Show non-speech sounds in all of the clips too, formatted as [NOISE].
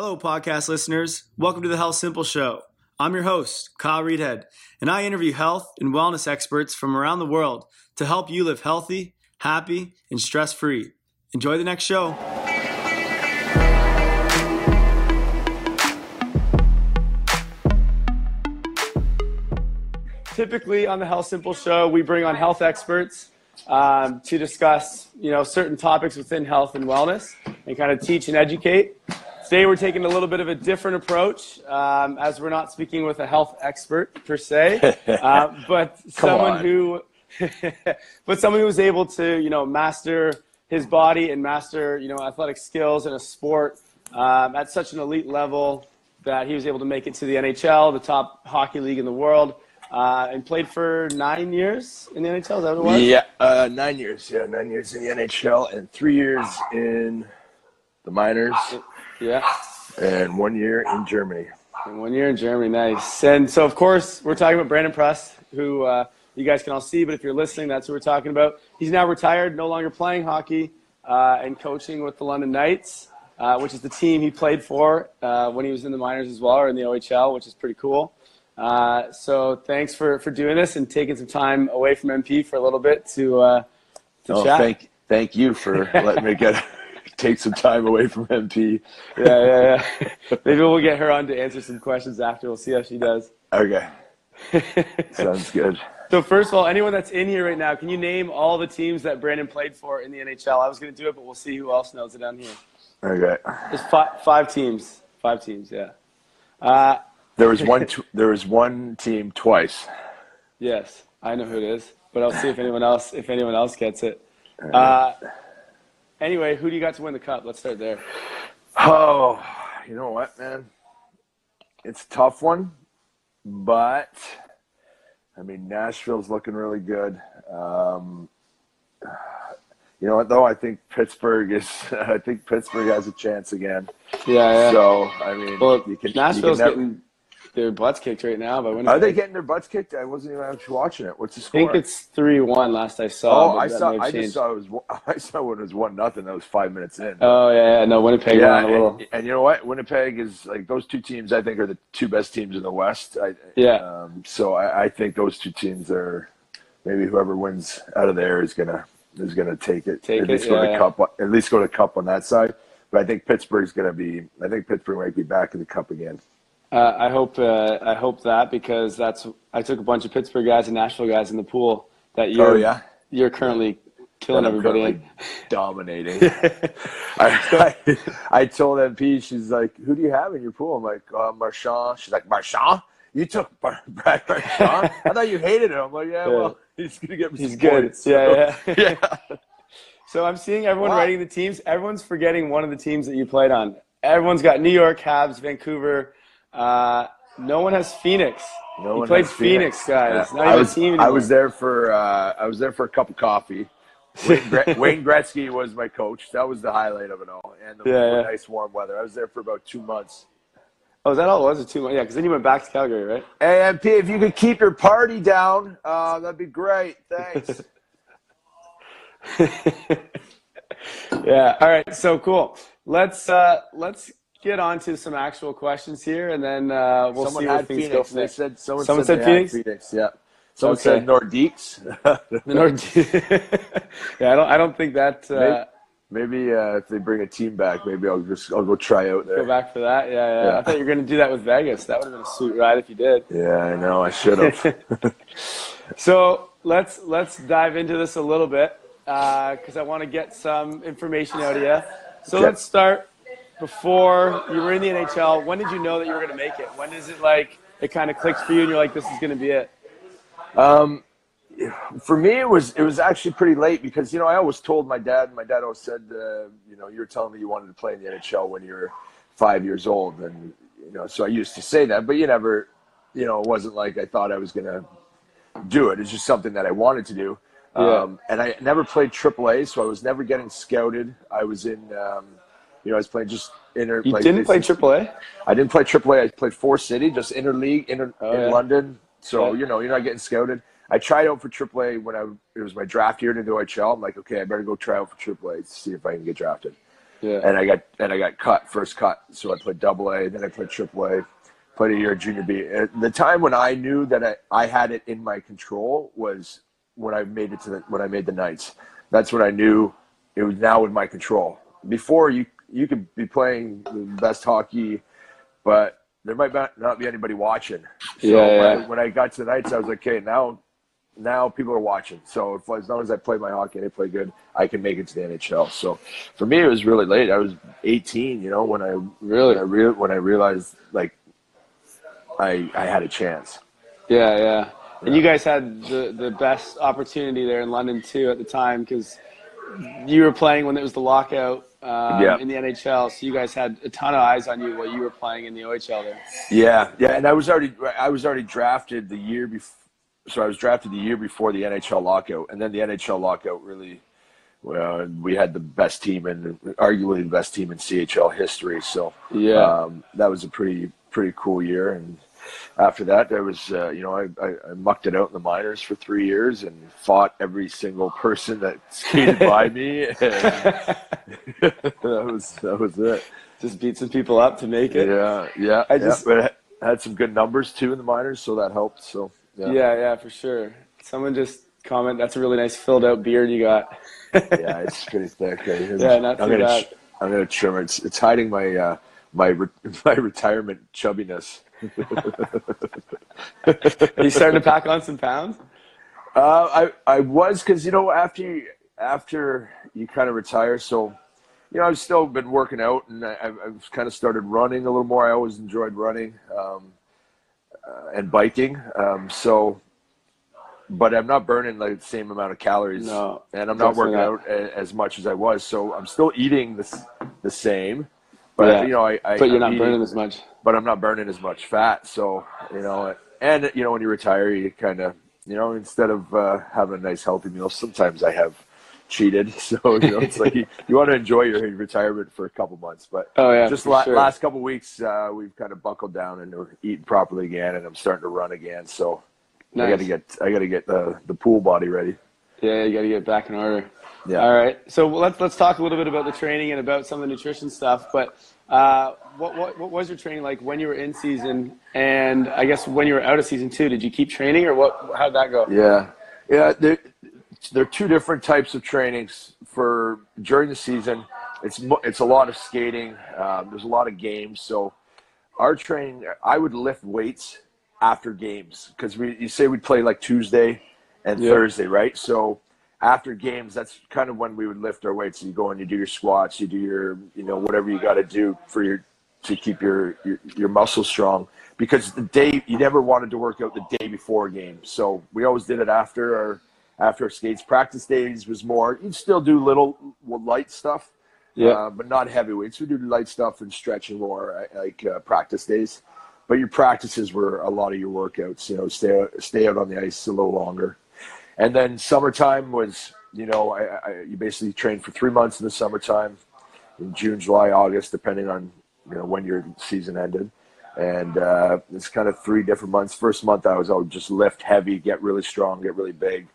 Hello, podcast listeners. Welcome to the Health Simple Show. I'm your host, Kyle Reedhead, and I interview health and wellness experts from around the world to help you live healthy, happy, and stress free. Enjoy the next show. Typically on the Health Simple Show, we bring on health experts um, to discuss, you know, certain topics within health and wellness, and kind of teach and educate. Today we're taking a little bit of a different approach, um, as we're not speaking with a health expert per se, [LAUGHS] uh, but someone on. who, [LAUGHS] but someone who was able to, you know, master his body and master, you know, athletic skills in a sport um, at such an elite level that he was able to make it to the NHL, the top hockey league in the world, uh, and played for nine years in the NHL. Is that what it was? Yeah, uh, nine years. Yeah, nine years in the NHL and three years in the minors Yeah. and one year in Germany. And one year in Germany, nice. And so, of course, we're talking about Brandon Prust, who uh, you guys can all see, but if you're listening, that's who we're talking about. He's now retired, no longer playing hockey, uh, and coaching with the London Knights, uh, which is the team he played for uh, when he was in the minors as well, or in the OHL, which is pretty cool. Uh, so, thanks for, for doing this and taking some time away from MP for a little bit to, uh, to Oh, chat. thank thank you for [LAUGHS] letting me get take some time away from MP. yeah, yeah, yeah. [LAUGHS] Maybe we'll get her on to answer some questions after. We'll see how she does. Okay, [LAUGHS] sounds good. So first of all, anyone that's in here right now, can you name all the teams that Brandon played for in the NHL? I was going to do it, but we'll see who else knows it down here. Okay, There's five, five teams. Five teams, yeah. Uh, there was one. [LAUGHS] There was one team twice. yes, I know who it is, but I'll see if anyone else if anyone else gets it. Uh, anyway, who do you got to win the cup? Let's start there. Oh, you know what, man? It's a tough one, but I mean, Nashville's looking really good. Um, you know what, though? I think Pittsburgh is. [LAUGHS] I think Pittsburgh has a chance again. Yeah, yeah. So I mean, well, you can, Nashville's you can never- getting their butts kicked right now But winning. Are they getting their butts kicked? I wasn't even actually watching it. What's the score? I think it's three one. Last I saw. Oh, I saw. I just saw it was. [LAUGHS] I saw when it was one nothing. That was five minutes in. Oh yeah, yeah. No, Winnipeg yeah, won a little. and, and you know what? Winnipeg is like those two teams. I think are the two best teams in the West. I, Yeah. Um, so I, I think those two teams are maybe whoever wins out of there is gonna is gonna take it. Take at it, least go yeah, to yeah. cup. At least go to the cup on that side. But I think Pittsburgh's gonna be. I think Pittsburgh might be back in the cup again. Uh, I hope uh, I hope that because that's I took a bunch of Pittsburgh guys and Nashville guys in the pool that you're Oh yeah. you're currently killing everybody currently dominating. [LAUGHS] I, [LAUGHS] I, I told MP, she's like, "Who do you have in your pool?" I'm like, uh, "Marchand." She's like, "Marchand? You took [LAUGHS] Brad Marchand? I thought you hated him." I'm like, "Yeah, Yeah. well, he's gonna get me He's some good. points." Yeah, So, yeah. yeah. So I'm seeing everyone Wow. writing the teams. Everyone's forgetting one of the teams that you played on. Everyone's got New York, Habs, Vancouver. Uh, no one has Phoenix. No you one played has Phoenix, guys. Yeah. Not I even was, team I was there for, uh, I was there for a cup of coffee. Wayne, Gre- [LAUGHS] Wayne Gretzky was my coach. That was the highlight of it all, and the, Yeah, yeah. nice warm weather. I was there for about two months. Oh, is that all it was? Or two months? Yeah, because then you went back to Calgary, right? AMP, if you could keep your party down, uh, that'd be great. Thanks. [LAUGHS] [LAUGHS] yeah. All right. So cool. Let's uh, let's get on to some actual questions here, and then uh, we'll someone see where things go Phoenix. from They said someone, Someone said, said Phoenix? Phoenix. Yeah. Someone Okay. said Nordiques. The [LAUGHS] [LAUGHS] Nord- [LAUGHS] yeah, I don't. I don't think that. Uh, maybe uh, if they bring a team back, maybe I'll just I'll go try out there. go back for that. Yeah, yeah. Yeah. I thought you were going to do that with Vegas. That would have been a sweet ride if you did. Yeah, I know. I should have. So let's let's dive into this a little bit because I want to get some information out of you. So Okay. let's start before you were in the NHL. When did you know that you were going to make it? When is it like it kind of clicks for you and you're like, this is going to be it? Um, for me, it was it was actually pretty late because you know I always told my dad. My dad always said, uh, you know, you were telling me you wanted to play in the NHL when you were five years old, and you know, so I used to say that, but you never, you know, it wasn't like I thought I was gonna do it. It's just something that I wanted to do. Yeah. Um, and I never played AAA, so I was never getting scouted. I was in, um, you know, I was playing just inter. You like, didn't play AAA? I didn't play AAA. I played four city, just interleague inter, Oh, in yeah. London. So Yeah. you know, you're not getting scouted. I tried out for AAA when I it was my draft year to the OHL. I'm like, okay, I better go try out for AAA to see if I can get drafted. Yeah. and I got and I got cut first cut. So I played double A, then I played AAA, A, played a year at junior B. Uh, The time when I knew that I, I had it in my control was when I made it to the when I made the Knights. That's when I knew it was now in my control. Before you you could be playing the best hockey, but there might not be anybody watching. So Yeah, when. I, when I got to the Knights, I was like, okay, now now people are watching. So if, as long as I play my hockey and I play good, I can make it to the NHL. So for me, it was really late. I was 18, you know, when I Really? when I, rea- when I realized like I I had a chance. Yeah, yeah. And you guys had the, the best opportunity there in London too at the time because you were playing when it was the lockout um, Yeah. in the NHL. So you guys had a ton of eyes on you while you were playing in the OHL there. Yeah, yeah, and I was already I was already drafted the year before. So I was drafted the year before the NHL lockout, and then the NHL lockout really. Well, we had the best team and arguably the best team in CHL history. So Yeah. um, that was a pretty pretty cool year. And after that, there was uh, you know I, I, I mucked it out in the minors for three years and fought every single person that skated [LAUGHS] by me. [LAUGHS] That was that was it. Just beat some people up to make it. Yeah, yeah. I I just- I had some good numbers too in the minors, so that helped. So yeah, Yeah, yeah, for sure. Someone just comment, that's a really nice filled out beard you got. yeah, [LAUGHS] it's pretty thick. Right? Yeah, not I'm too gonna bad. I'm gonna trim it. It's, it's hiding my uh, my re- my retirement chubbiness. Are you starting to pack on some pounds? Uh, I I was because you know after you, after you kind of retire, so you know I've still been working out and I, I've, I've kind of started running a little more. I always enjoyed running um, uh, and biking. Um, so, but I'm not burning like the same amount of calories, No, and I'm not working not. out a, as much as I was. So I'm still eating the the same, but Yeah, you know I, I But you're I'm not eating- burning as much. but I'm not burning as much fat. So, you know, and, you know, when you retire, you kind of, you know, instead of uh, having a nice healthy meal, sometimes I have cheated. [LAUGHS] So, you know, it's like you, [LAUGHS] you want to enjoy your retirement for a couple months. But Oh, yeah, just la- sure. last couple weeks, uh, we've kind of buckled down and we're eating properly again, and I'm starting to run again. So I got to get, I got to get the, the pool body ready. Yeah, you got to get back in order. Yeah. All right. So let's let's talk a little bit about the training and about some of the nutrition stuff. But uh, what, what what was your training like when you were in season, and I guess when you were out of season too? Did you keep training, or what? How'd that go? Yeah, yeah. There, there are two different types of trainings for during the season. It's it's a lot of skating. Um, there's a lot of games. So our training, I would lift weights after games because we you say we'd play like Tuesday and Yeah. Thursday, right? So after games, that's kind of when we would lift our weights. You go and you do your squats, you do your you know whatever you got to do for your to keep your, your your muscles strong because the day you never wanted to work out the day before a game. So we always did it after our after our skates. Practice days was more. You'd still do little light stuff, Yeah. uh, but not heavy weights. We do light stuff and stretching more uh, like uh, practice days. But your practices were a lot of your workouts. You know, stay out, stay out on the ice a little longer. And then summertime was, you know, I, I, you basically train for three months in the summertime, in June, July, August, depending on you know when your season ended. And uh, it's kind of three different months. First month I was, I would just lift heavy, get really strong, get really big,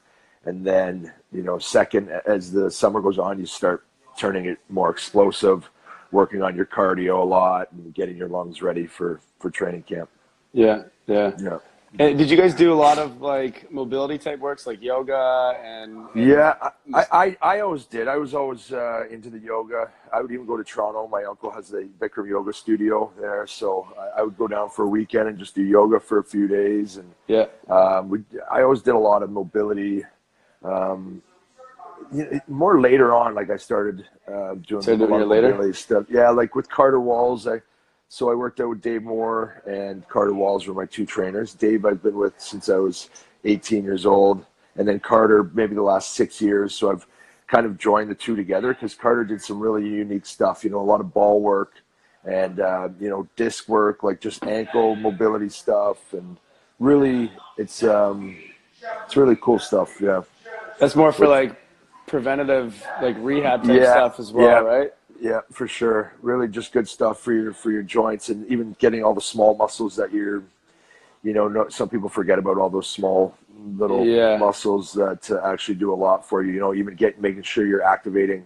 and then you know, second as the summer goes on, you start turning it more explosive, working on your cardio a lot, and getting your lungs ready for for training camp. Yeah, yeah. Yeah. And did you guys do a lot of like mobility type works, like yoga and? Yeah, I, I, I always did. I was always uh, into the yoga. I would even go to Toronto. My uncle has the Bikram yoga studio there, so I, I would go down for a weekend and just do yoga for a few days. And Yeah. um, we, I always did a lot of mobility. Um, more later on, like I started uh, doing Started a lot of later? mobility stuff. Yeah, like with Carter Walls, I so I worked out with Dave Moore and Carter Walls were my two trainers. Dave I've been with since I was 18 years old, and then Carter maybe the last six years. So I've kind of joined the two together because Carter did some really unique stuff. You know, a lot of ball work and uh, you know disc work, like just ankle mobility stuff, and really it's um, it's really cool stuff. Yeah. That's more for like preventative, like rehab type Yeah, stuff as well, yeah. right? Yeah, for sure. Really, just good stuff for your for your joints, and even getting all the small muscles that you're, you know, no, some people forget about all those small little Yeah. muscles that uh, actually do a lot for you. You know, even get making sure you're activating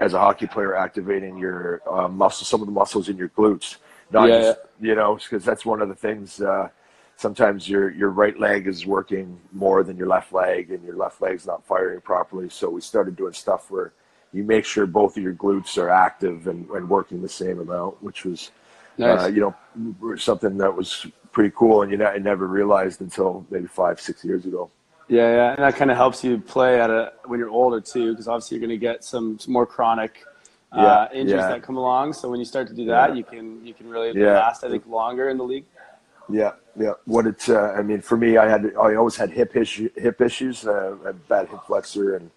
as a hockey player activating your uh, muscle, some of the muscles in your glutes. Not Yeah, just, you know, because that's one of the things. Uh, sometimes your your right leg is working more than your left leg, and your left leg's not firing properly. So we started doing stuff where you make sure both of your glutes are active and, and working the same amount, which was, Nice. uh, you know, something that was pretty cool, and you know, I never realized until maybe five, six years ago. Yeah, yeah, and that kind of helps you play at a when you're older too, because obviously you're going to get some, some more chronic uh, Yeah, injuries yeah. that come along. So when you start to do that, you can you can really last, I think, longer in the league. Yeah, yeah. What it's, uh, I mean, for me, I had, I always had hip issue, hip issues. Uh, I had bad hip flexor, and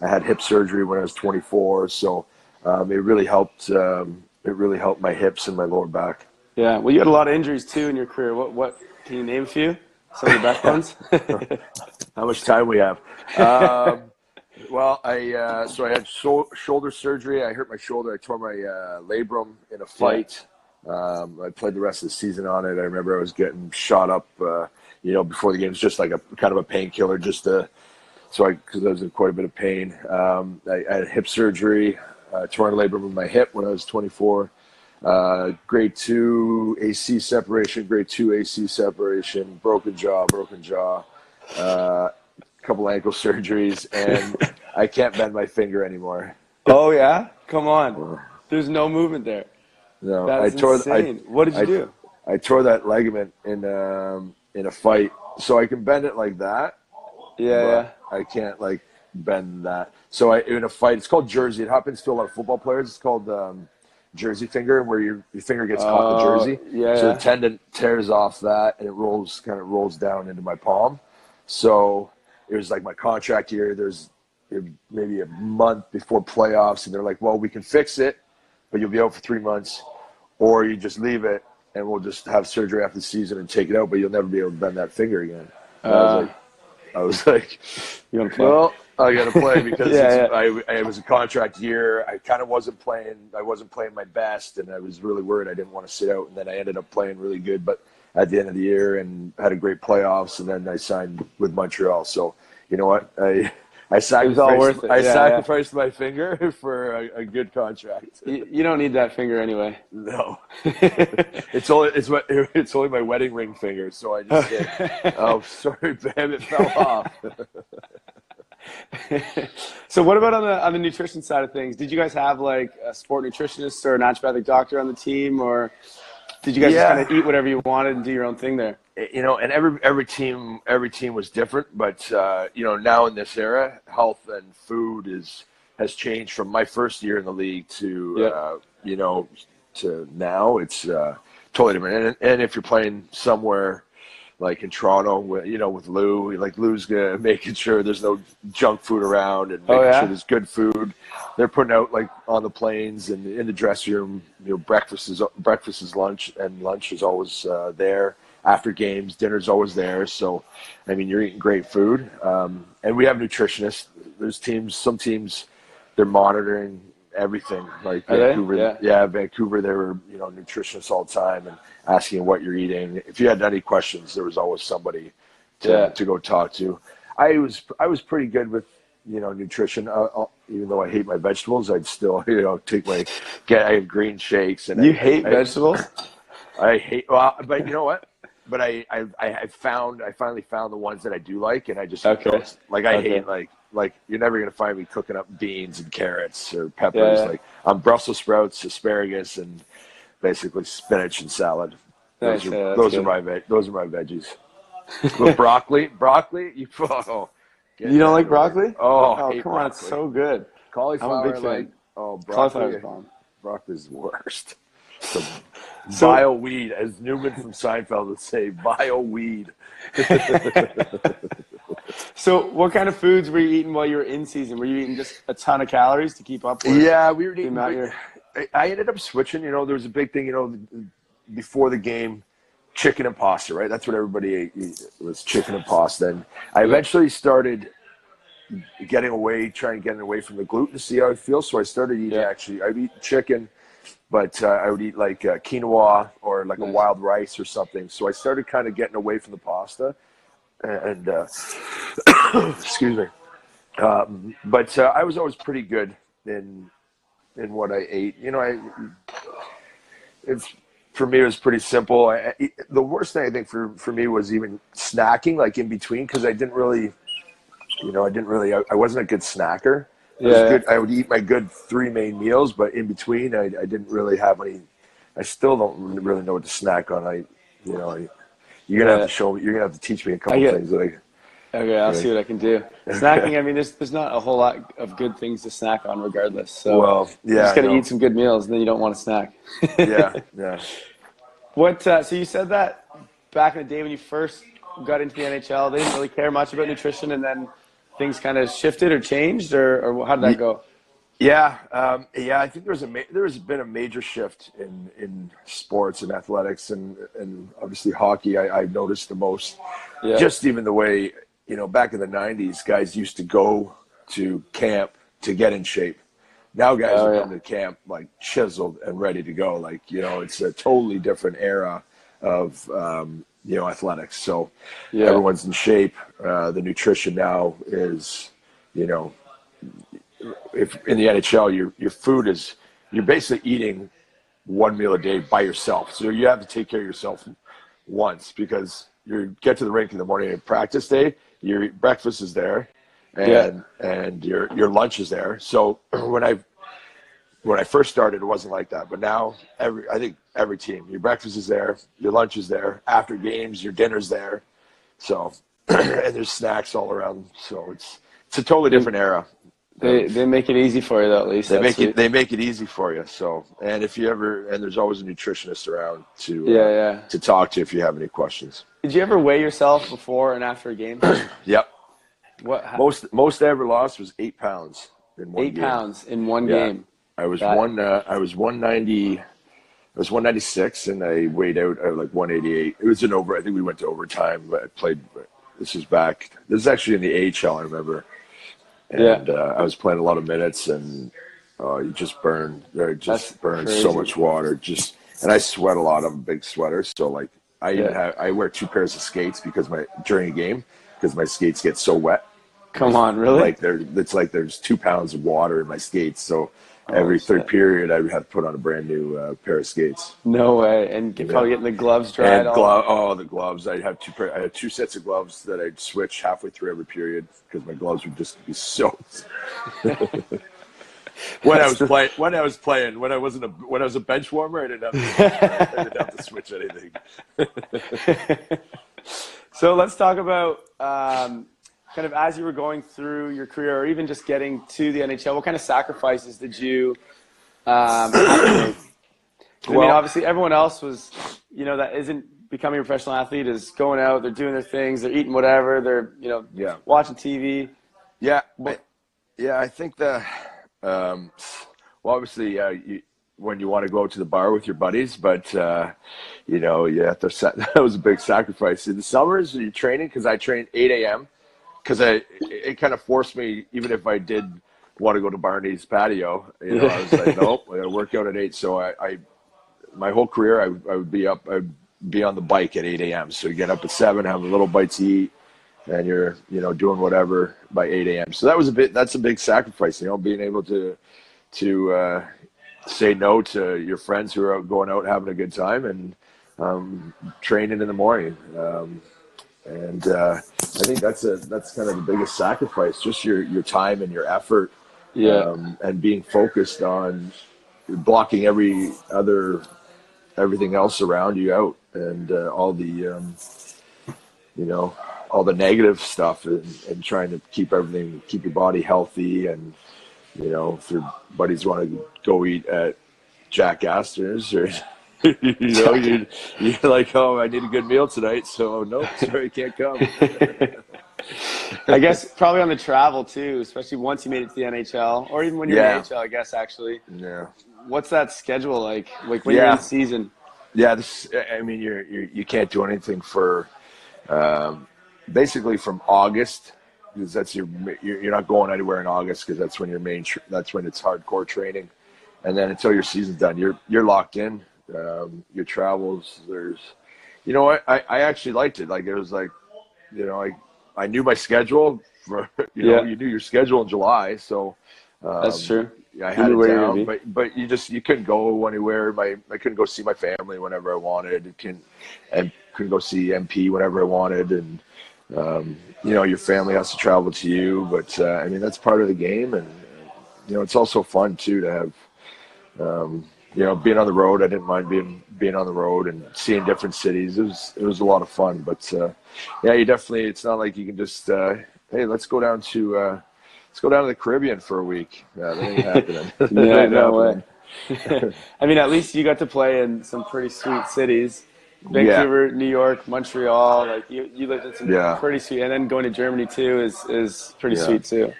I had hip surgery when I was 24. So um, it really helped. Um, it really helped my hips and my lower back. Yeah, well, you had a lot of injuries too in your career. What what can you name a few? Some of the best ones. [LAUGHS] How much time we have? Um, [LAUGHS] well, I uh, so I had shou- shoulder surgery. I hurt my shoulder. I tore my uh, labrum in a fight. Um, I played the rest of the season on it. I remember I was getting shot up, uh, you know, before the game. It's just like a kind of a painkiller, just to so I because I was in quite a bit of pain. Um, I, I had hip surgery, uh, torn labrum in my hip when I was 24. Uh, grade two AC separation, grade two AC separation, broken jaw, broken jaw, uh, couple ankle [LAUGHS] surgeries, and I can't bend my finger anymore. oh yeah, come on. There's no movement there. No, That's I tore. insane. what did you I, do? I tore that ligament in um, in a fight, so I can bend it like that. Yeah, yeah. I can't like bend that. So I in a fight, it's called jersey. It happens to a lot of football players. It's called um, jersey finger, where your, your finger gets caught in the Oh, jersey. yeah, So the tendon tears off that, and it rolls kind of rolls down into my palm. So it was like my contract year. There's maybe a month before playoffs, and they're like, "Well, we can fix it, but you'll be out for three months, or you just leave it, and we'll just have surgery after the season and take it out, but you'll never be able to bend that finger again." And I was Uh, like, I was [LAUGHS] like, You want to play? well, I got to play because [LAUGHS] Yeah, it's, I, I, it was a contract year. I kind of wasn't playing. I wasn't playing my best, and I was really worried. I didn't want to sit out, and then I ended up playing really good. But at the end of the year, and had a great playoffs, and then I signed with Montreal. So you know what? I I sacrificed. all worth it. I Yeah, yeah. my finger [LAUGHS] for a, a good contract. you, you don't need that finger anyway. No, [LAUGHS] it's only it's what [LAUGHS] it's only my wedding ring finger. So I just "Oh, sorry, babe, it fell off." so what about on the on the nutrition side of things? Did you guys have like a sport nutritionist or a naturopathic doctor on the team, or did you guys Yeah. just kind of eat whatever you wanted and do your own thing there? you know, and every every team every team was different, but uh, you know, now in this era, health and food is has changed from my first year in the league to Yeah. uh, you know to now. It's uh, totally different. And, and if you're playing somewhere like in Toronto, you know, with Lou, like Lou's [LAUGHS] making sure there's no junk food around and Oh, making yeah? sure there's good food. They're putting out like on the planes and in the dressing room. You know, breakfast is breakfast is lunch, and lunch is always uh, there. After games, dinner's always there. So, I mean, you're eating great food. Um, and we have nutritionists. There's teams. Some teams, they're monitoring everything. Like Are? Vancouver, Yeah. yeah, Vancouver, they were you know nutritionists all the time and asking what you're eating. If you had any questions, there was always somebody to, Yeah. to go talk to. I was I was pretty good with you know nutrition. Uh, uh, even though I hate my vegetables, I'd still [LAUGHS] you know take my get I have green shakes and You I, hate I, vegetables? [LAUGHS] I hate well, but you know what? But I, I, I found, I finally found the ones that I do like, and I just Okay. like I Okay. hate like like you're never gonna find me cooking up beans and carrots or peppers. Yeah, yeah. Like I'm Brussels sprouts, asparagus, and basically spinach and salad. Those yeah, are that's those good. are my veg. Those are my veggies. [LAUGHS] But broccoli, broccoli, [LAUGHS] you oh, You don't like broccoli? Oh, Oh, come on, it's so good. cauliflower. I'm a big fan. like oh broccoli. bomb. Broccoli's the worst. The So- [LAUGHS] vile weed, as Newman from Seinfeld would say, vile weed. So, what kind of foods were you eating while you were in season? Were you eating just a ton of calories to keep up with? Yeah, we were eating. I- I ended up switching. You know, there was a big thing. You know, before the game, chicken and pasta. Right, that's what everybody ate. It was chicken and pasta. And I eventually started getting away, trying to get away from the gluten to see how it feels. So I started eating. Yeah. Actually, I'd eat chicken, but uh, I would eat like uh, quinoa or like a wild rice or something. So I started kind of getting away from the pasta, and uh, [COUGHS] excuse me. Um, but uh, I was always pretty good in in what I ate. You know, I it's for me it was pretty simple. I, I, the worst thing I think for for me was even snacking, like in between, because I didn't really, you know, I didn't really. I, I wasn't a good snacker. I, was Yeah. good, I would eat my good three main meals, but in between, I, I didn't really have any. I still don't really know what to snack on. I, you know, I, you're gonna Yeah. have to show me. You're gonna have to teach me a couple get- things I. Okay, I'll Right. see what I can do. [LAUGHS] Snacking, I mean, there's there's not a whole lot of good things to snack on, regardless. So Well, you yeah, just gotta eat some good meals, and then you don't want to snack. yeah, [LAUGHS] yeah. What? Uh, so you said that back in the day when you first got into the NHL, they didn't really care much about nutrition, and then things kind of shifted or changed, or, or how did that go? Yeah, um, yeah. I think there's a ma- there's been a major shift in in sports and athletics and and obviously hockey. I, I've noticed the most. Yeah. Just even the way you know back in the '90s, guys used to go to camp to get in shape. Now guys Oh, are yeah. coming to camp like chiseled and ready to go. Like you know, it's a totally different era of um, you know athletics. So Yeah. everyone's in shape. Uh, the nutrition now is you know if in the NHL, your your food is you're basically eating one meal a day by yourself. So you have to take care of yourself once because you get to the rink in the morning and practice day. Your breakfast is there, and and your your lunch is there. So [CLEARS THROAT] when I when I first started, it wasn't like that. But now every I think every team, your breakfast is there, your lunch is there. After games, your dinner's there. So [CLEARS THROAT] and there's snacks all around. So it's it's a totally different era. They they make it easy for you though, at least. They make sweet. it they make it easy for you. So and if you ever and there's always a nutritionist around to uh, Yeah, yeah. to talk to if you have any questions. Did you ever weigh yourself before and after a game? [CLEARS THROAT] Yep. What? how- Most most I ever lost was eight pounds in one eight game. pounds in one Yeah. game. I was That- one. Uh, I was one ninety. I was one ninety six, and I weighed out uh, like one eighty eight. It was an over. I think we went to overtime. But I played. This is back. This is actually in the AHL. I remember. And uh, I was playing a lot of minutes, and uh, you just burn. uh, Just That's burn crazy. so much water. Just and I sweat a lot. I'm a big sweater, so like I Yeah. have. I wear two pairs of skates because my during a game because my skates get so wet. Come on, really? Like there, it's like there's two pounds of water in my skates. So every third Oh, shit. period, I would have to put on a brand new uh, pair of skates. no way. And get, probably getting the gloves dried. And all- oh, the gloves! I have two pair. I had two sets of gloves that I'd switch halfway through every period because my gloves would just be soaked. [LAUGHS] when I was playing, when I was playing, when I wasn't a when I was a bench warmer, I didn't have to, I didn't have to switch anything. [LAUGHS] So let's talk about um, kind of as you were going through your career, or even just getting to the NHL. What kind of sacrifices did you um, make? I mean, Well- obviously, everyone else was, you know, that isn't becoming a professional athlete is going out, they're doing their things, they're eating whatever, they're, you know, Yeah. watching TV. Yeah, But- I, yeah, I think that. Um, well, obviously, uh, you, when you want to go out to the bar with your buddies, but uh, you know, you have to. [LAUGHS] That was a big sacrifice in the summers. Are you training? Because I train eight a.m. Because I, it, it kind of forced me, even if I did want to go to Barney's patio, you know, I was like, nope, I got to work out at eight. So I, I my whole career, I, I would be up, I'd be on the bike at 8 a.m. So you get up at seven, have a little bite to eat, and you're, you know, doing whatever by 8 a.m. So that was a bit, that's a big sacrifice, you know, being able to, to, uh, say no to your friends who are out going out having a good time and, um, training in the morning. Um, and, uh, I think that's a, that's kind of the biggest sacrifice, just your, your time and your effort Yeah. um, and being focused on blocking every other everything else around you out and uh, all the um, you know all the negative stuff and, and trying to keep everything keep your body healthy and you know if your buddies want to go eat at Jack Astor's or [LAUGHS] you know you you're like oh I need a good meal tonight so no sorry can't come [LAUGHS] I guess probably on the travel too, especially once you made it to the NHL, or even when you're Yeah. in the NHL, I guess actually. yeah What's that schedule like? Like when Yeah. you're in season? Yeah, this. I mean, you're, you're you can't do anything for um, basically from August because that's your you're not going anywhere in August because that's when your main that's when it's hardcore training, and then until your season's done, you're you're locked in. Um, your travels, there's, you know? I, I actually liked it. Like it was like, you know, I I knew my schedule for [LAUGHS] you know Yeah. you knew your schedule in July, so Um, That's true. Yeah, I had You it knew where you were gonna down, but but you just you couldn't go anywhere. My I couldn't go see my family whenever I wanted. Can and couldn't go see MP whenever I wanted, and um, you know your family has to travel to you. But uh, I mean that's part of the game, and you know it's also fun too to have. Um, you know, being on the road, I didn't mind being being on the road and seeing different cities. It was it was a lot of fun. But uh, yeah, you definitely. It's not like you can just uh, hey, let's go down to uh, let's go down to the Caribbean for a week. Yeah, that ain't [LAUGHS] happening. [LAUGHS] That ain't no happening. way. [LAUGHS] I mean, at least you got to play in some pretty sweet cities. Vancouver, New York, Montreal. Like you, you lived in some Yeah. pretty sweet, and then going to Germany too is is pretty Yeah. sweet too.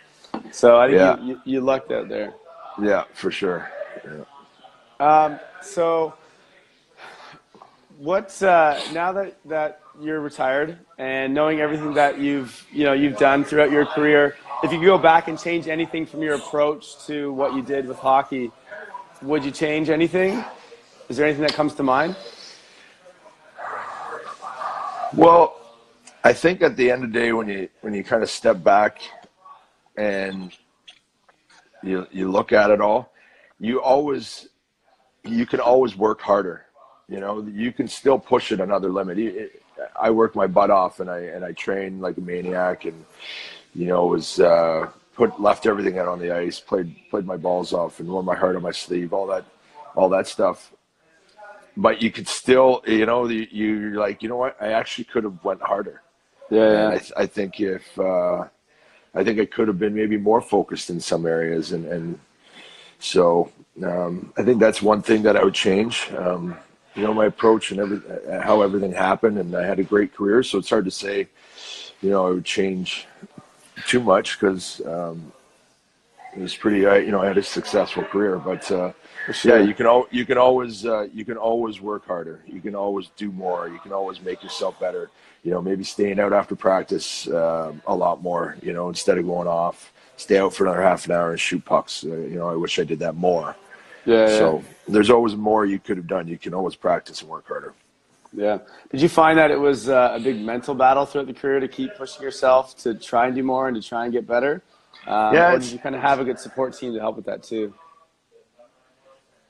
So I think Yeah. you, you, you lucked out there. Yeah, for sure. Um, so, what's uh, now that that you're retired and knowing everything that you've you know you've done throughout your career, if you could go back and change anything from your approach to what you did with hockey, would you change anything? Is there anything that comes to mind? Well, I think at the end of the day, when you when you kind of step back and you you look at it all, you always you can always work harder. You know, you can still push it another limit. It- I work my butt off and I and I train like a maniac and you know was uh, put left everything out on the ice, played played my balls off and wore my heart on my sleeve, all that all that stuff. But you could still, you know, you, you're like, you know what? I actually could have went harder. And Yeah, I, I think if uh, I think I could have been maybe more focused in some areas, and and so um, I think that's one thing that I would change. Um, you know, my approach and every uh, how everything happened, and I had a great career. So it's hard to say, you know, I would change too much because um, it was pretty. I, you know, I had a successful career, but. Uh, yeah, you can al- you can always uh, you can always work harder. You can always do more. You can always make yourself better. You know, maybe staying out after practice uh, a lot more. You know, instead of going off, stay out for another half an hour and shoot pucks. Uh, you know, I wish I did that more. yeah, yeah. So there's always more you could have done. You can always practice and work harder. Yeah. Did you find that it was uh, a big mental battle throughout the career to keep pushing yourself to try and do more and to try and get better? Um, Yeah, Or did you kind of have a good support team to help with that too?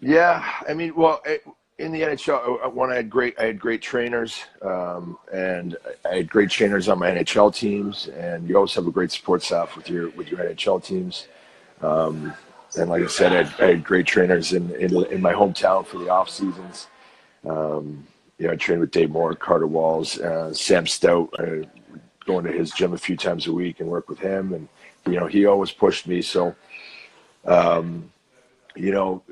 Yeah, I mean, well, it, in the NHL, uh, when I had great, I had great trainers, um, and I had great trainers on my NHL teams, and you always have a great support staff with your with your NHL teams. Um, and like I said, I had, I had great trainers in, in in my hometown for the off seasons. Um, you know, I trained with Dave Moore, Carter Walls, uh, Sam Stout. Uh, going to his gym a few times a week and work with him, and you know, he always pushed me. So, um, you know,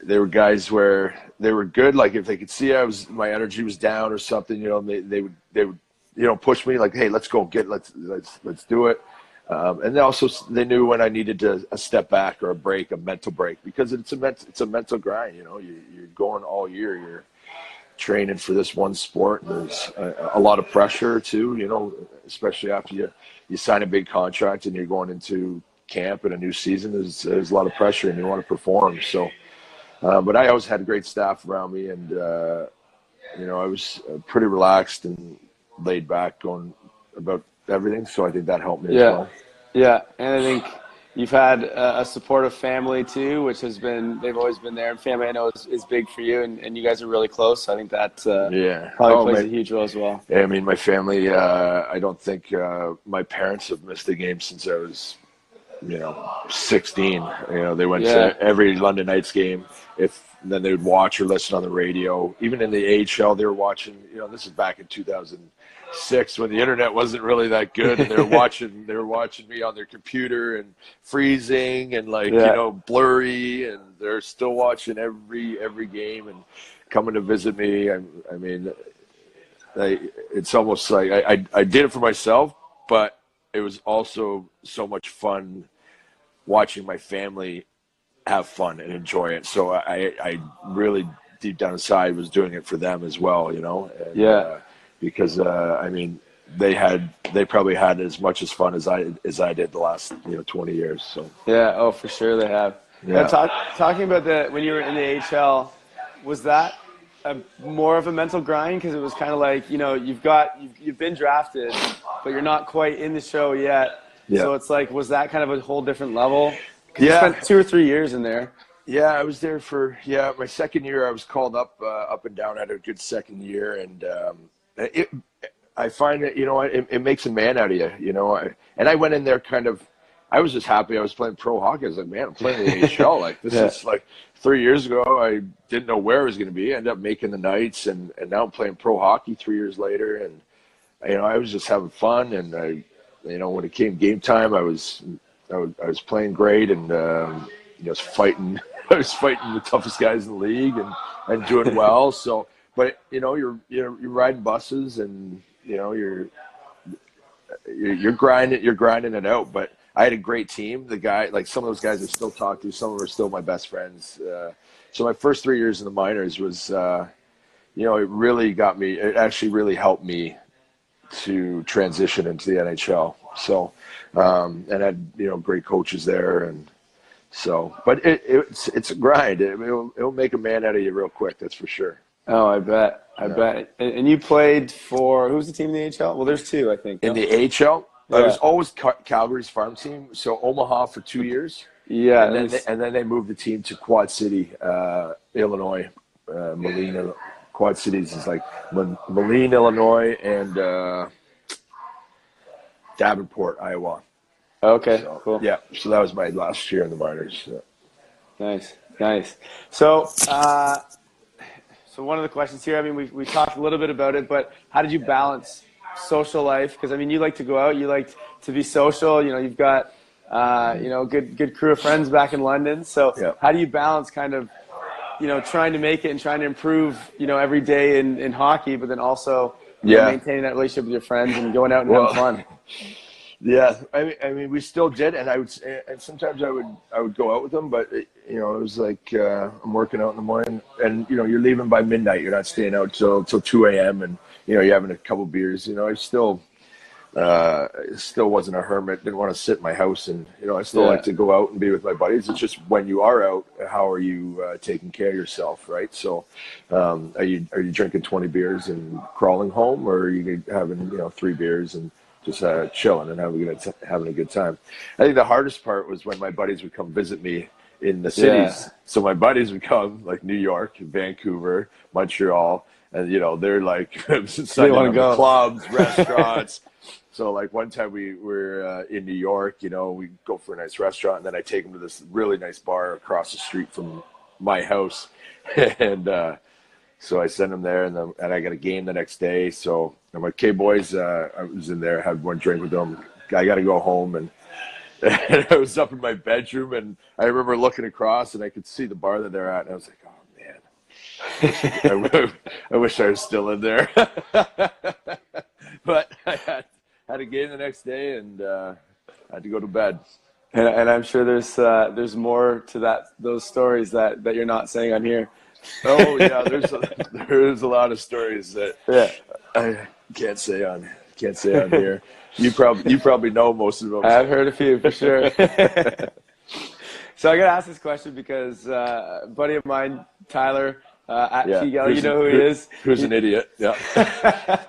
there were guys where they were good. Like if they could see I was my energy was down or something, you know, they, they would they would you know push me like, hey, let's go get let's let's let's do it. Um, and they also they knew when I needed to a step back or a break, a mental break, because it's a ment- it's a mental grind. You know, you, you're going all year. You're training for this one sport. And there's a, a lot of pressure too. You know, especially after you you sign a big contract and you're going into camp and a new season. There's there's a lot of pressure and you want to perform. So. Uh, but I always had great staff around me, and uh, you know I was uh, pretty relaxed and laid back going about everything. So I think that helped me Yeah. as well. Yeah, and I think you've had a, a supportive family too, which has been they've always been there. And family, I know, is, is big for you, and, and you guys are really close. So I think that uh, Yeah, probably Oh, plays my- a huge role as well. Yeah, I mean, my family. Uh, I don't think uh, my parents have missed a game since I was, you know, 16. You know, they went Yeah. to every London Knights game. If then they would watch or listen on the radio. Even in the AHL, they were watching. You know, this is back in 2006 when the internet wasn't really that good, and they were [LAUGHS] watching. They were watching me on their computer and freezing and like Yeah. you know blurry, and they're still watching every every game and coming to visit me. I, I mean, I, it's almost like I, I, I did it for myself, but it was also so much fun watching my family have fun and enjoy it. So I, I really deep down inside was doing it for them as well, you know? And, Yeah. Uh, because, uh, I mean, they had, they probably had as much as fun as I, as I did the last, you know, 20 years. So, Yeah, oh, for sure they have. Yeah. Now, talk, talking about the when you were in the HL, was that a, more of a mental grind? Because it was kind of like you know you've got you've, you've been drafted, but you're not quite in the show yet. Yeah. So it's like was that kind of a whole different level? 'Cause you Yeah. spent two or three years in there. Yeah, I was there for yeah my second year. I was called up uh, up and down. I had a good second year, and um, it. I find that you know it, it makes a man out of you. You know, I, and I went in there kind of. I was just happy I was playing pro hockey. I was like, man, I'm playing the [LAUGHS] NHL. Like this Yeah. is like three years ago. I didn't know where I was going to be. I ended up making the Knights, and and now I'm playing pro hockey three years later. And you know, I was just having fun. And I, you know, when it came game time, I was I was, I was playing great, and um, you know, I was fighting. [LAUGHS] I was fighting the toughest guys in the league, and and doing well. [LAUGHS] So, but you know, you're you're you're riding buses, and you know, you're you're, you're grinding you're grinding it out. But I had a great team. The guy, like some of those guys, I still talk to. Some of them are still my best friends. Uh, so my first three years in the minors was, uh, you know, it really got me. It actually really helped me to transition into the NHL. So, um, and I had you know great coaches there, and so, but it, it's it's a grind. It, will it'll make a man out of you real quick. That's for sure. Oh, I bet. I Yeah. bet. And, and you played for who's the team in the AHL? Well, there's two, I think. In no? the AHL, I was always Cal- Calgary's farm team. So Omaha for two years. yeah, and then there's- they, and then they moved the team to Quad City, uh, Illinois. Uh, Moline, Quad Cities is like Moline, Illinois, and uh, Davenport, Iowa. okay, So, cool. Yeah, so that was my last year in the minors. Yeah. Nice, nice. So, uh, so one of the questions here. I mean, we we talked a little bit about it, but how did you balance social life? Because I mean, you like to go out, you like to be social. You know, you've got uh, you know good good crew of friends back in London. So, Yeah. how do you balance kind of you know trying to make it and trying to improve you know every day in in hockey, but then also you know, maintaining that relationship with your friends and going out and Well, having fun. [LAUGHS] Yeah, I mean, I mean, we still did, and I would, and sometimes I would, I would go out with them, but it, you know, it was like uh, I'm working out in the morning, and you know, you're leaving by midnight. You're not staying out till till 2 a.m. and you know, you're having a couple beers. You know, I still, uh, still wasn't a hermit. Didn't want to sit in my house, and you know, I still Yeah. like to go out and be with my buddies. It's just when you are out, how are you uh, taking care of yourself, right? So, um, are you are you drinking 20 beers and crawling home, or are you having you know three beers and just uh, chilling and having a good having a good time. I think the hardest part was when my buddies would come visit me in the cities. Yeah. So my buddies would come like New York, Vancouver, Montreal, and you know they're like [LAUGHS] signing up go. clubs, restaurants. [LAUGHS] so like one time we were uh, in New York, you know, we go for a nice restaurant, and then I take them to this really nice bar across the street from my house, [LAUGHS] and. uh so I sent them there, and then and I got a game the next day. So I'm like, "Okay, boys, uh, I was in there, had one drink with them. I got to go home." And, and I was up in my bedroom, and I remember looking across, and I could see the bar that they're at, and I was like, "Oh I, I wish I was still in there." [LAUGHS] but I had, had a game the next day, and uh, I had to go to bed. And, and I'm sure there's uh, there's more to that those stories that, that you're not saying on here. Oh yeah, there's a, there's a lot of stories that Yeah, I can't say on can't say on here. You probably you probably know most of them. I've heard a few for sure. [LAUGHS] so I got to ask this question because uh, a buddy of mine, Tyler uh, at Yeah. You know who he is. Who's an idiot? Yeah. [LAUGHS]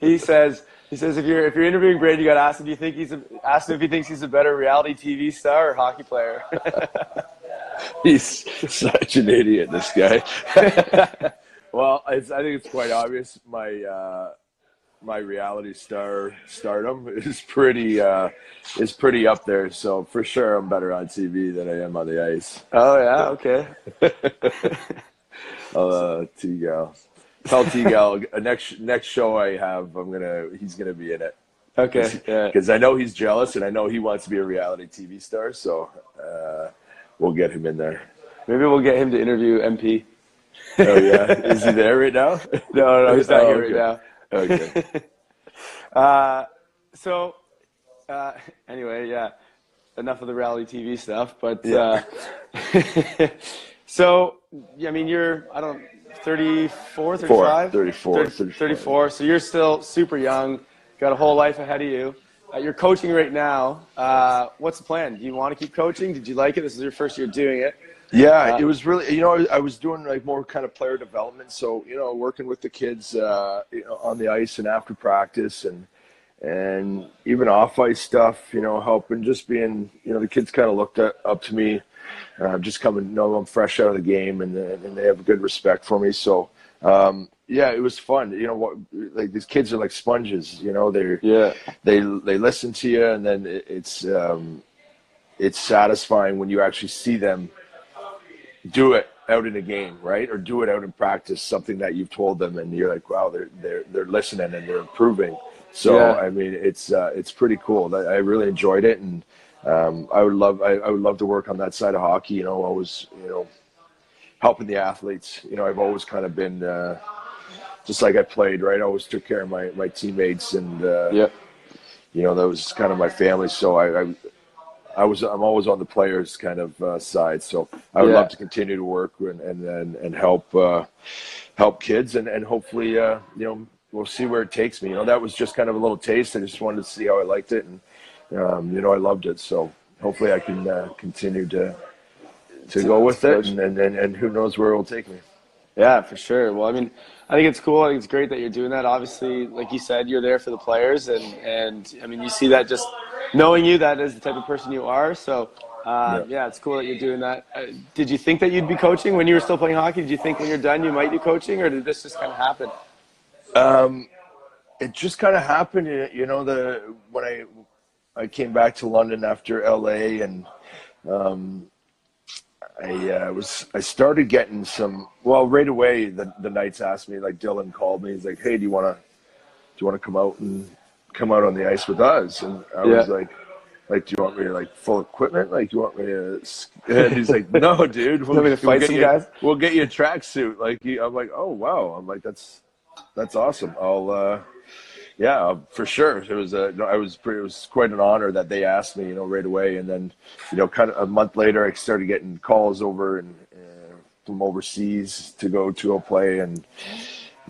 He says he says if you're if you're interviewing Brady, you got to ask him. Do you think he's a, ask him if he thinks he's a better reality TV star or hockey player? [LAUGHS] He's such an idiot. This guy. [LAUGHS] well, it's, I think it's quite obvious. My uh, my reality star stardom is pretty uh, is pretty up there. So for sure, I'm better on TV than I am on the ice. oh yeah, okay. Uh, T Gal. Tell T Gal [LAUGHS] next next show I have, I'm gonna he's gonna be in it. Okay. Yeah. because I know he's jealous and I know he wants to be a reality TV star. So uh, we'll get him in there. Maybe we'll get him to interview MP. Oh yeah, is he there right now? [LAUGHS] No, no, he's not Oh, here okay. right now. Okay. [LAUGHS] Uh, so, uh, anyway, yeah, enough of the reality TV stuff. But uh, so, yeah, I mean, you're, I don't 34, 35? 34, 30 34. 34. So you're still super young, got a whole life ahead of you. Uh, you're coaching right now. Uh, what's the plan? Do you want to keep coaching? Did you like it? This is your first year doing it. Yeah, Uh, it was really, you know, I was doing like more kind of player development. So, you know, working with the kids, uh, you know, on the ice and after practice and, and even off ice stuff, you know, helping just being, you know, the kids kind of looked at, up to me, uh, just coming, know I'm fresh out of the game and, and they have a good respect for me. So, um, yeah, it was fun. You know what? Like these kids are like sponges. You know, they're Yeah. they they listen to you, and then it- it's um, it's satisfying when you actually see them do it out in a game, right? Or do it out in practice, something that you've told them, and you're like, wow, they're they're they're listening and they're improving. So Yeah. I mean, it's uh, it's pretty cool. I I really enjoyed it, and um, I would love I, I would love to work on that side of hockey. You know, always you know helping the athletes. You know, I've always kind of been. Uh, just like I played, right? I always took care of my, my teammates, and uh, Yep. you know that was kind of my family. So I, I, I was I'm always on the players kind of uh, side. So I would Yeah. love to continue to work and and and, and help uh, help kids, and and hopefully uh, you know we'll see where it takes me. You know that was just kind of a little taste. I just wanted to see how I liked it, and um, you know I loved it. So hopefully I can uh, continue to to go with it, and, and and and who knows where it will take me. Yeah, for sure. Well, I mean, I think it's cool. I think it's great that you're doing that. Obviously, like you said, you're there for the players, and and I mean, you see that just knowing you, that is the type of person you are. So, uh, yeah. it's cool that you're doing that. Uh, did you think that you'd be coaching when you were still playing hockey? Did you think when you're done you might do coaching, or did this just kind of happen? Um, it just kind of happened, you you know. The when I I came back to London after LA, and um, I uh, was I started getting some. Well, right away, the the Knights asked me. Like Dylan called me. He's like, "Hey, do you want to do you want to come out and come out on the ice with us?" And I was like. Like, do you want me to like full equipment? Like, do you want me to? [LAUGHS] And he's like, no, dude. We'll, to fight some you, guys? We'll get you a tracksuit. Like, he- I'm like, oh wow. I'm like, that's that's awesome. I'll, uh, yeah, for sure. It was a, no, I was pretty, it was quite an honor that they asked me, you know, right away. And then, you know, kind of a month later, I started getting calls over and uh, from overseas to go to a play, and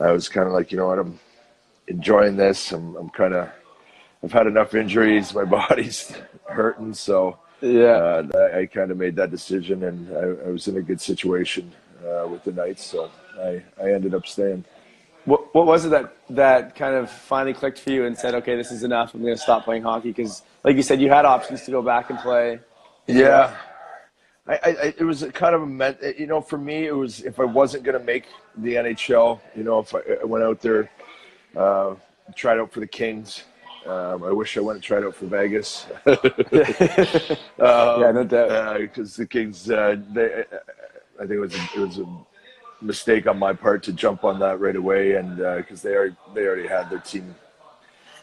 I was kind of like, you know what, I'm enjoying this. I'm, I'm kind of, I've had enough injuries. My [LAUGHS] body's hurting, so Yeah. uh, I, I kind of made that decision, and I, I was in a good situation uh, with the Knights, so I, I ended up staying. What what was it that that kind of finally clicked for you and said, okay, this is enough. I'm going to stop playing hockey because, like you said, you had options to go back and play. Yeah. I, I, I- it was kind of a meant, you know, for me, it was if I wasn't going to make the NHL, you know, if I, I went out there, uh, tried out for the Kings. Um, I wish I went and tried out for Vegas. [LAUGHS] [LAUGHS] Um, Yeah, no doubt. Because the Kings, uh, they, I think it was a, it was a mistake on my part to jump on that right away, and because they already they already had their team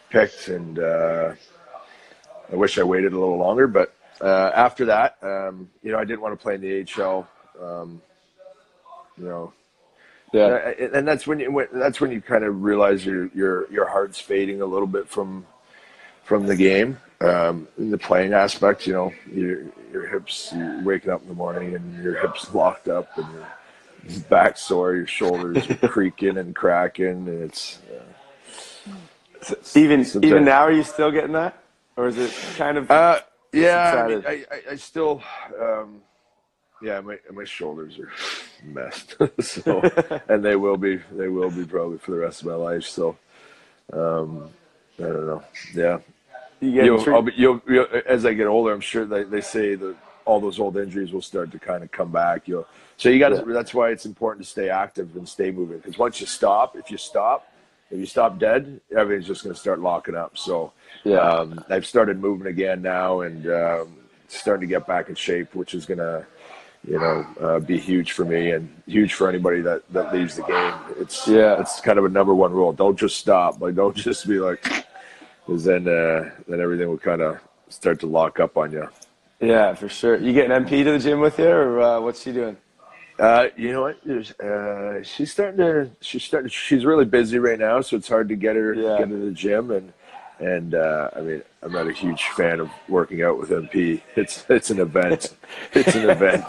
picked, and uh, I wish I waited a little longer. But uh, after that, um, you know, I didn't want to play in the AHL. Um, you know, Yeah. uh, and that's when you when, that's when you kind of realize your your your heart's fading a little bit from from the game um, in the playing aspect. You know, your your hips. You're waking up in the morning and your hips locked up and your back sore. Your shoulders are [LAUGHS] creaking and cracking, and it's. Uh, Even Sometimes- even now, are you still getting that, or is it kind of? Uh, yeah, I, mean, I, I, I still, um, yeah, my my shoulders are messed. [LAUGHS] so, [LAUGHS] and they will be, they will be probably for the rest of my life. So, um, I don't know. Yeah, you treat- I'll be, you'll, you'll, as I get older, I'm sure they, they say that all those old injuries will start to kind of come back. You'll, so you got to. Yeah. That's why it's important to stay active and stay moving. Because once you stop, if you stop, if you stop dead, everything's just going to start locking up. So, Yeah. um, I've started moving again now and um, starting to get back in shape, which is going to, you know, uh, be huge for me and huge for anybody that, that leaves the game. It's Yeah. it's kind of a number one rule. Don't just stop. Like don't [LAUGHS] just be like, because then uh, then everything will kind of start to lock up on you. Yeah, for sure. You getting MP to the gym with you, or uh, what's she doing? Uh, you know what? Uh, she's starting to. She's starting. She's really busy right now, so it's hard to get her Yeah. get into the gym. And and uh, I mean, I'm not a huge fan of working out with MP. It's it's an event. it's an event.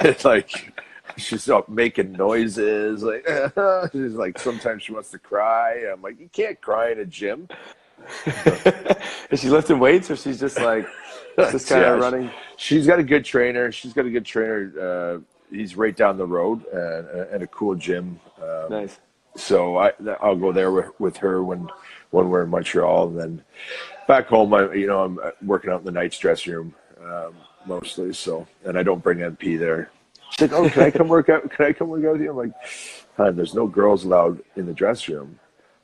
It's [LAUGHS] [LAUGHS] like she's up making noises. Like [LAUGHS] she's like sometimes she wants to cry. I'm like, you can't cry in a gym. Is she lifting weights, or she's just like just [LAUGHS] kind Yeah, of running? She's got a good trainer. She's got a good trainer. Uh, he's right down the road and, and a cool gym. Um, Nice. so I I'll go there with, with her when when we're in Montreal, and then back home, I you know I'm working out in the Knights' dressing room um, mostly. So and I don't bring MP there. She's like, oh, can I come work out? Can I come work out with you? I'm like, hon, there's no girls allowed in the dressing room.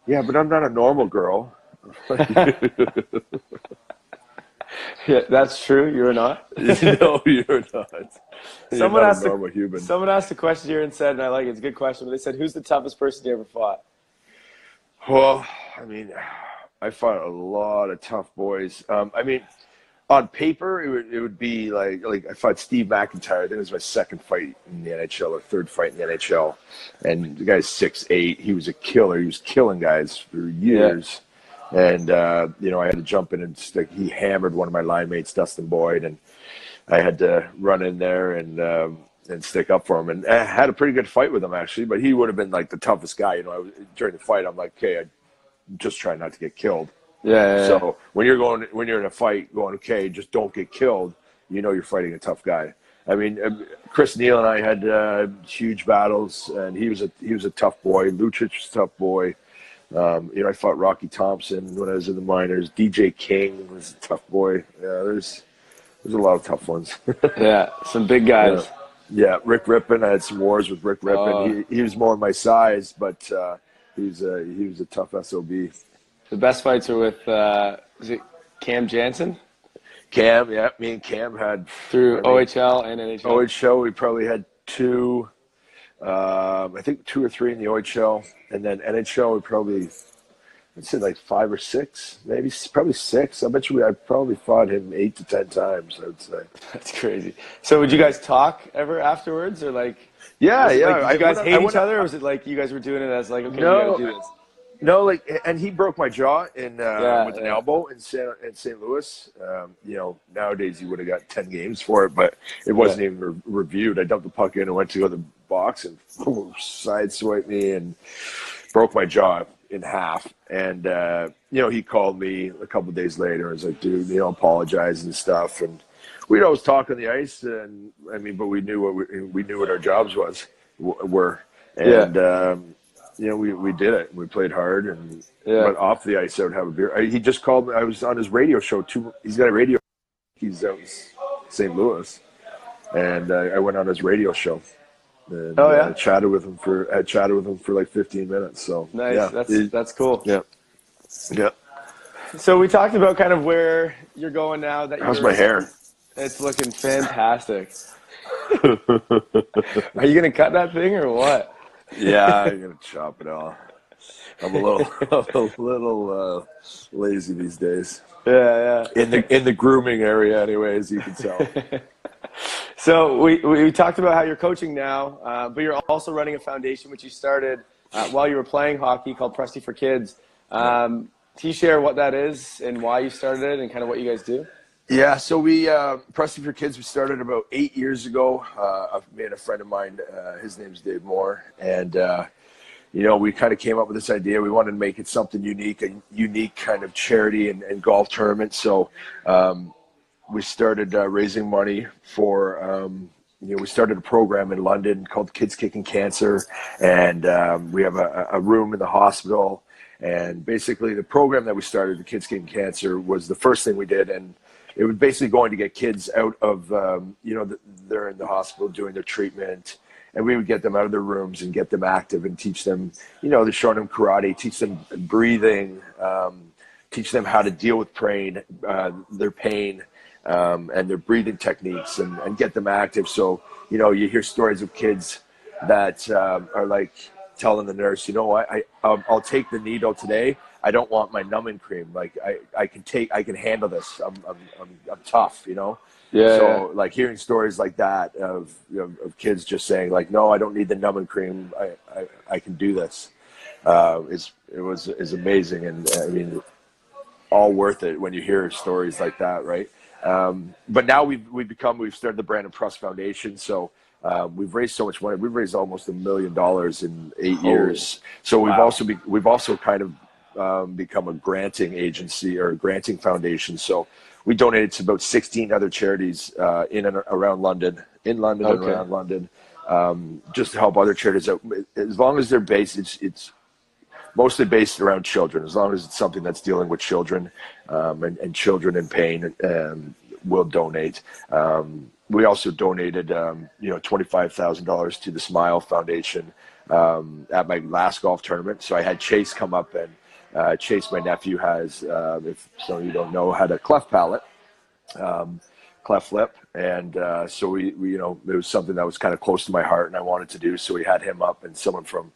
Yeah, but I'm not a normal girl. [LAUGHS] [LAUGHS] [LAUGHS] Yeah, that's true. You're not. [LAUGHS] no, you're not. [LAUGHS] You're Someone not asked a human. Someone asked a question here and said, and I like it, it's a good question, but they said, who's the toughest person you ever fought? Well, I mean, I fought a lot of tough boys. Um, I mean, on paper, it would, it would be like like I fought Steve MacIntyre. I think it was my second fight in the NHL or third fight in the NHL, and the guy's six eight. He was a killer. He was killing guys for years. And uh, you know, I had to jump in and stick. He hammered one of my line mates, Dustin Boyd, and I had to run in there and um, and stick up for him. And I had a pretty good fight with him actually. But he would have been like the toughest guy. You know, I was, during the fight, I'm like, okay, I just try not to get killed. Yeah, yeah, yeah. So when you're going, when you're in a fight, going, okay, just don't get killed. You know, you're fighting a tough guy. I mean, um, Chris Neil and I had uh, huge battles, and he was a he was a tough boy. Lucic was a tough boy. Um, you know, I fought Rocky Thompson when I was in the minors. DJ King was a tough boy. Yeah, there's there's a lot of tough ones. [LAUGHS] yeah, some big guys. yeah, Rick Rypien. I had some wars with Rick Rypien. Oh. he, he was more my size, but uh, he was a he was a tough sob. The best fights are with, uh, is it Cam Janssen? Cam, yeah, me and Cam had Through I mean, OHL and NHL. OHL, we probably had two, um, I think two or three in the OHL, and then NHL, would probably, I'd say like five or six, maybe probably six. I bet you we, I probably fought him eight to ten times. I would say. [LAUGHS] That's crazy. So would you guys talk ever afterwards, or like? Yeah, yeah. Like, you guys went- hate went- each other, or was it like you guys were doing it as like, okay, No. we gotta do this? No, like, and he broke my jaw in uh, Yeah, with an yeah. elbow in San, in St. Louis. Um, you know, nowadays he would have got ten games for it, but it wasn't even re- reviewed. I dumped the puck in and went to the other box and [LAUGHS] sideswiped me and broke my jaw in half. And uh, you know, he called me a couple days later. and was like, "Dude, you know, apologize and stuff." And we'd always talk on the ice, and I mean, but we knew what we, we knew what our jobs was were, and. Um, you know, we, we did it. We played hard, and Yeah. but off the ice, I would have a beer. I, he just called me. I was on his radio show. Too. He's got a radio. He's out in St. Louis, and uh, I went on his radio show. And, Oh, yeah? uh, chatted with him for. I chatted with him for like 15 minutes. So Nice. Yeah, that's He- that's cool. yeah, yeah. So we talked about kind of where you're going now. That How's my hair? It's looking fantastic. [LAUGHS] Are you gonna cut that thing or what? yeah, I'm gonna chop it off. I'm a little, [LAUGHS] [LAUGHS] a little uh, lazy these days. Yeah, yeah. In the in the grooming area, anyway, as you can tell. So we, we talked about how you're coaching now, uh, but you're also running a foundation which you started uh, while you were playing hockey called Prusty for Kids. Um, can you share what that is and why you started it and kind of what you guys do? Yeah, so we uh, for Kids we started about eight years ago. Uh, I've made a friend of mine. Uh, his name's Dave Moore, and uh, you know we kind of came up with this idea. We wanted to make it something unique, a unique kind of charity and, and golf tournament. So um, we started uh, raising money for. Um, you know, we started a program in London called Kids Kicking Cancer, and um, we have a, a room in the hospital. And basically, the program that we started, the Kids Kicking Cancer, was the first thing we did, and it was basically going to get kids out of um, you know th- they're in the hospital doing their treatment and we would get them out of their rooms and get them active and teach them you know they're showing them karate teach them breathing um, teach them how to deal with pain uh, their pain um, and their breathing techniques and, and get them active so you know you hear stories of kids that um, are like telling the nurse you know I, I'll, I'll take the needle today I don't want my numbing cream. Like I, I can take, I can handle this. I'm, I'm, I'm, I'm tough, you know? Yeah. So like hearing stories like that of, of, of kids just saying like, no, I don't need the numbing cream. I, I, I can do this. Uh, is, it was, is amazing. And I mean, all worth it when you hear stories like that. Right. Um, but now we've, we've become, we've started the Brandon Prust Foundation. So, uh, we've raised so much money. We've raised almost a million dollars in eight years. So we've Wow. also be, we've also kind of um, become a granting agency or a granting foundation. So we donated to about 16 other charities uh, in and around London, in London and around London, um, just to help other charities out. As long as they're based, it's, it's mostly based around children. As long as it's something that's dealing with children um, and, and, children in pain, um, will donate. Um, we also donated, um, you know, twenty five thousand dollars to the Smile Foundation um, at my last golf tournament. So I had Chase come up and uh, Chase, my nephew, has, uh, if some of you don't know, had a cleft palate, cleft lip, and uh, so we, we, you know, it was something that was kind of close to my heart, and I wanted to do. So we had him up, and someone from,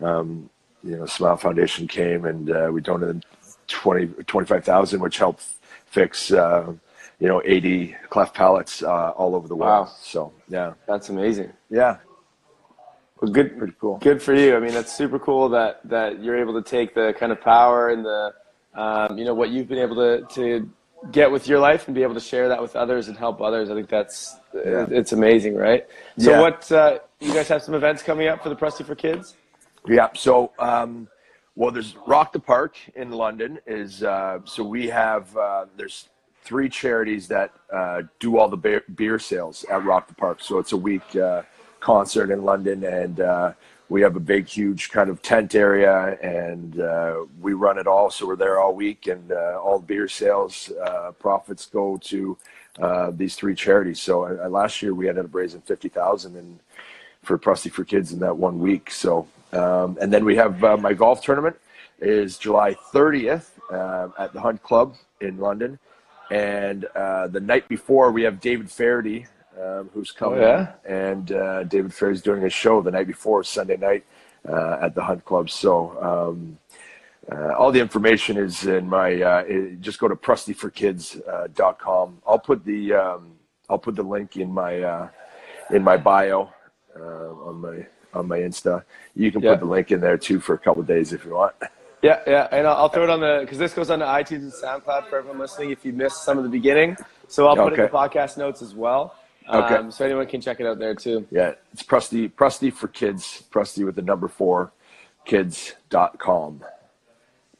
um, you know, Smile Foundation came, and uh, we donated 20, 25,000, which helped fix. Uh, you know, 80 cleft palates uh, all over the world. Wow. So yeah, that's amazing. Yeah, well, good, pretty cool. Good for you. I mean, that's super cool that that you're able to take the kind of power and the, um, you know, what you've been able to to get with your life and be able to share that with others and help others. I think that's yeah. it's amazing, right? So, yeah. what uh, you guys have some events coming up for the Prusty for Kids? Yeah. So, um, well, there's Rock the Park in London. Is uh, so we have uh, there's three charities that uh, do all the beer, sales at Rock the Park. So it's a week uh, concert in London, and uh, we have a big, huge kind of tent area, and uh, we run it all. So we're there all week, and all beer sales profits go to these three charities. So last year we ended up raising fifty thousand and for Prusty for Kids in that one week. So um, and then we have my golf tournament is July thirtieth at the Hunt Club in London. And the night before, we have David Feherty, um, who's coming. Oh, yeah? And uh, David Feherty's doing a show the night before, Sunday night, uh, at the Hunt Club. So um, uh, all the information is in my. Uh, just go to prustyforkids.com. I'll put the um, I'll put the link in my uh, in my bio uh, on my on my Insta. You can yeah. put the link in there too for a couple days if you want. Yeah, yeah, and I'll, I'll throw it on the because this goes on to iTunes and SoundCloud for everyone listening. If you missed some of the beginning, so I'll put okay. it in the podcast notes as well. Okay. Um, so anyone can check it out there too. Yeah, it's Prusty, Prusty for kids, Prusty with the number four, kids.com.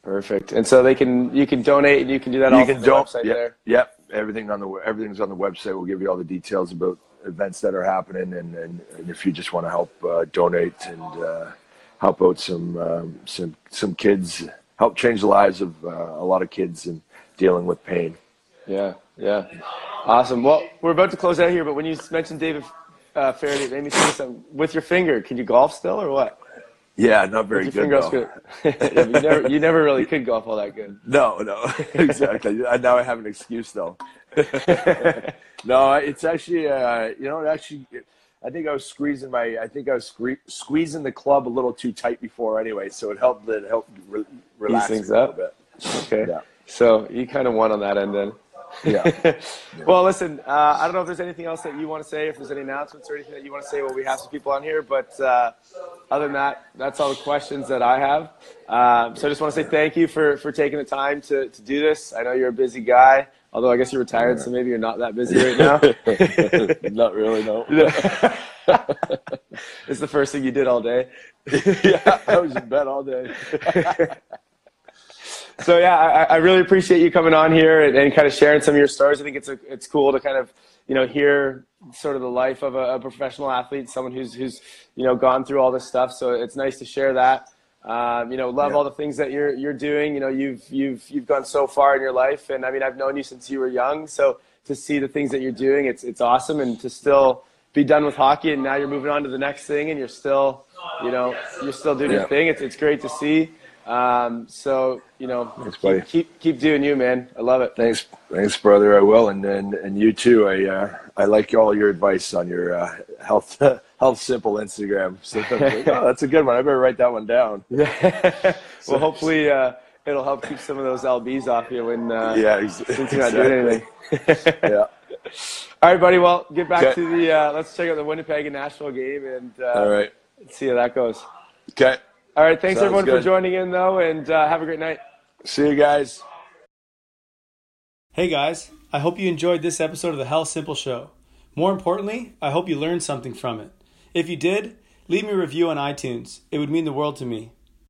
Perfect. And so they can, you can donate and you can do that you can the website yep, there. Yep. Everything on the, everything's on the website. We'll give you all the details about events that are happening. And, and, and if you just want to help uh, donate and uh, help out some, um, some, some kids, help change the lives of uh, a lot of kids and dealing with pain. Yeah. Yeah. Awesome. Well, we're about to close out here, but when you mentioned David uh, it made me think something. With your finger, can you golf still or what? Yeah, not very good. good. [LAUGHS] you, never, you never really could golf all that good. [LAUGHS] No, no, [LAUGHS] exactly. now I have an excuse though. [LAUGHS] no, it's actually, uh, you know, actually, I think I was squeezing my, I think I was sque- squeezing the club a little too tight before anyway, so it helped. It helped re- relax things up. Okay. Yeah. So you kind of won on that end then. Yeah. [LAUGHS] well, listen, uh, I don't know if there's anything else that you want to say, if there's any announcements or anything that you want to say while we have some people on here, but uh, other than that, that's all the questions that I have. Um, so I just want to say thank you for, for taking the time to, to do this. I know you're a busy guy, although I guess you're retired, so maybe you're not that busy right now. [LAUGHS] not really, no. [LAUGHS] it's the first thing you did all day. [LAUGHS] yeah, I was in bed all day so yeah, I, I, really appreciate you coming on here and, and, kind of sharing some of your stories. I think it's a, it's cool to kind of you know hear sort of the life of a, a professional athlete, someone who's who's you know gone through all this stuff. So it's nice to share that. Um, you know, love yeah. all the things that you're you're doing. You know, you've you've you've gone so far in your life, and I mean, I've known you since you were young. So to see the things that you're doing, it's it's awesome, and to still be done with hockey, and now you're moving on to the next thing, and you're still, you know, you're still doing yeah. your thing. It's it's great to see. Um, so you know, thanks, buddy. Keep, keep, keep doing you, man. I love it. Thanks, thanks, brother. I will, and and, and you too. I uh, I like all your advice on your uh, health [LAUGHS] health simple Instagram. [LAUGHS] So like, oh, that's a good one. I better write that one down. Yeah. [LAUGHS] well, hopefully. Uh, it'll help keep some of those lbs off you when uh, yeah ex- since you're not doing anything. yeah. All right, buddy. Well, get back okay. to the. Uh, let's check out the Winnipeg and Nashville game, and uh, all right, see how that goes. Okay. All right. Thanks Sounds everyone good. for joining in, though, and uh, have a great night. See you guys. Hey guys, I hope you enjoyed this episode of the Health Simple Show. More importantly, I hope you learned something from it. If you did, leave me a review on iTunes. It would mean the world to me.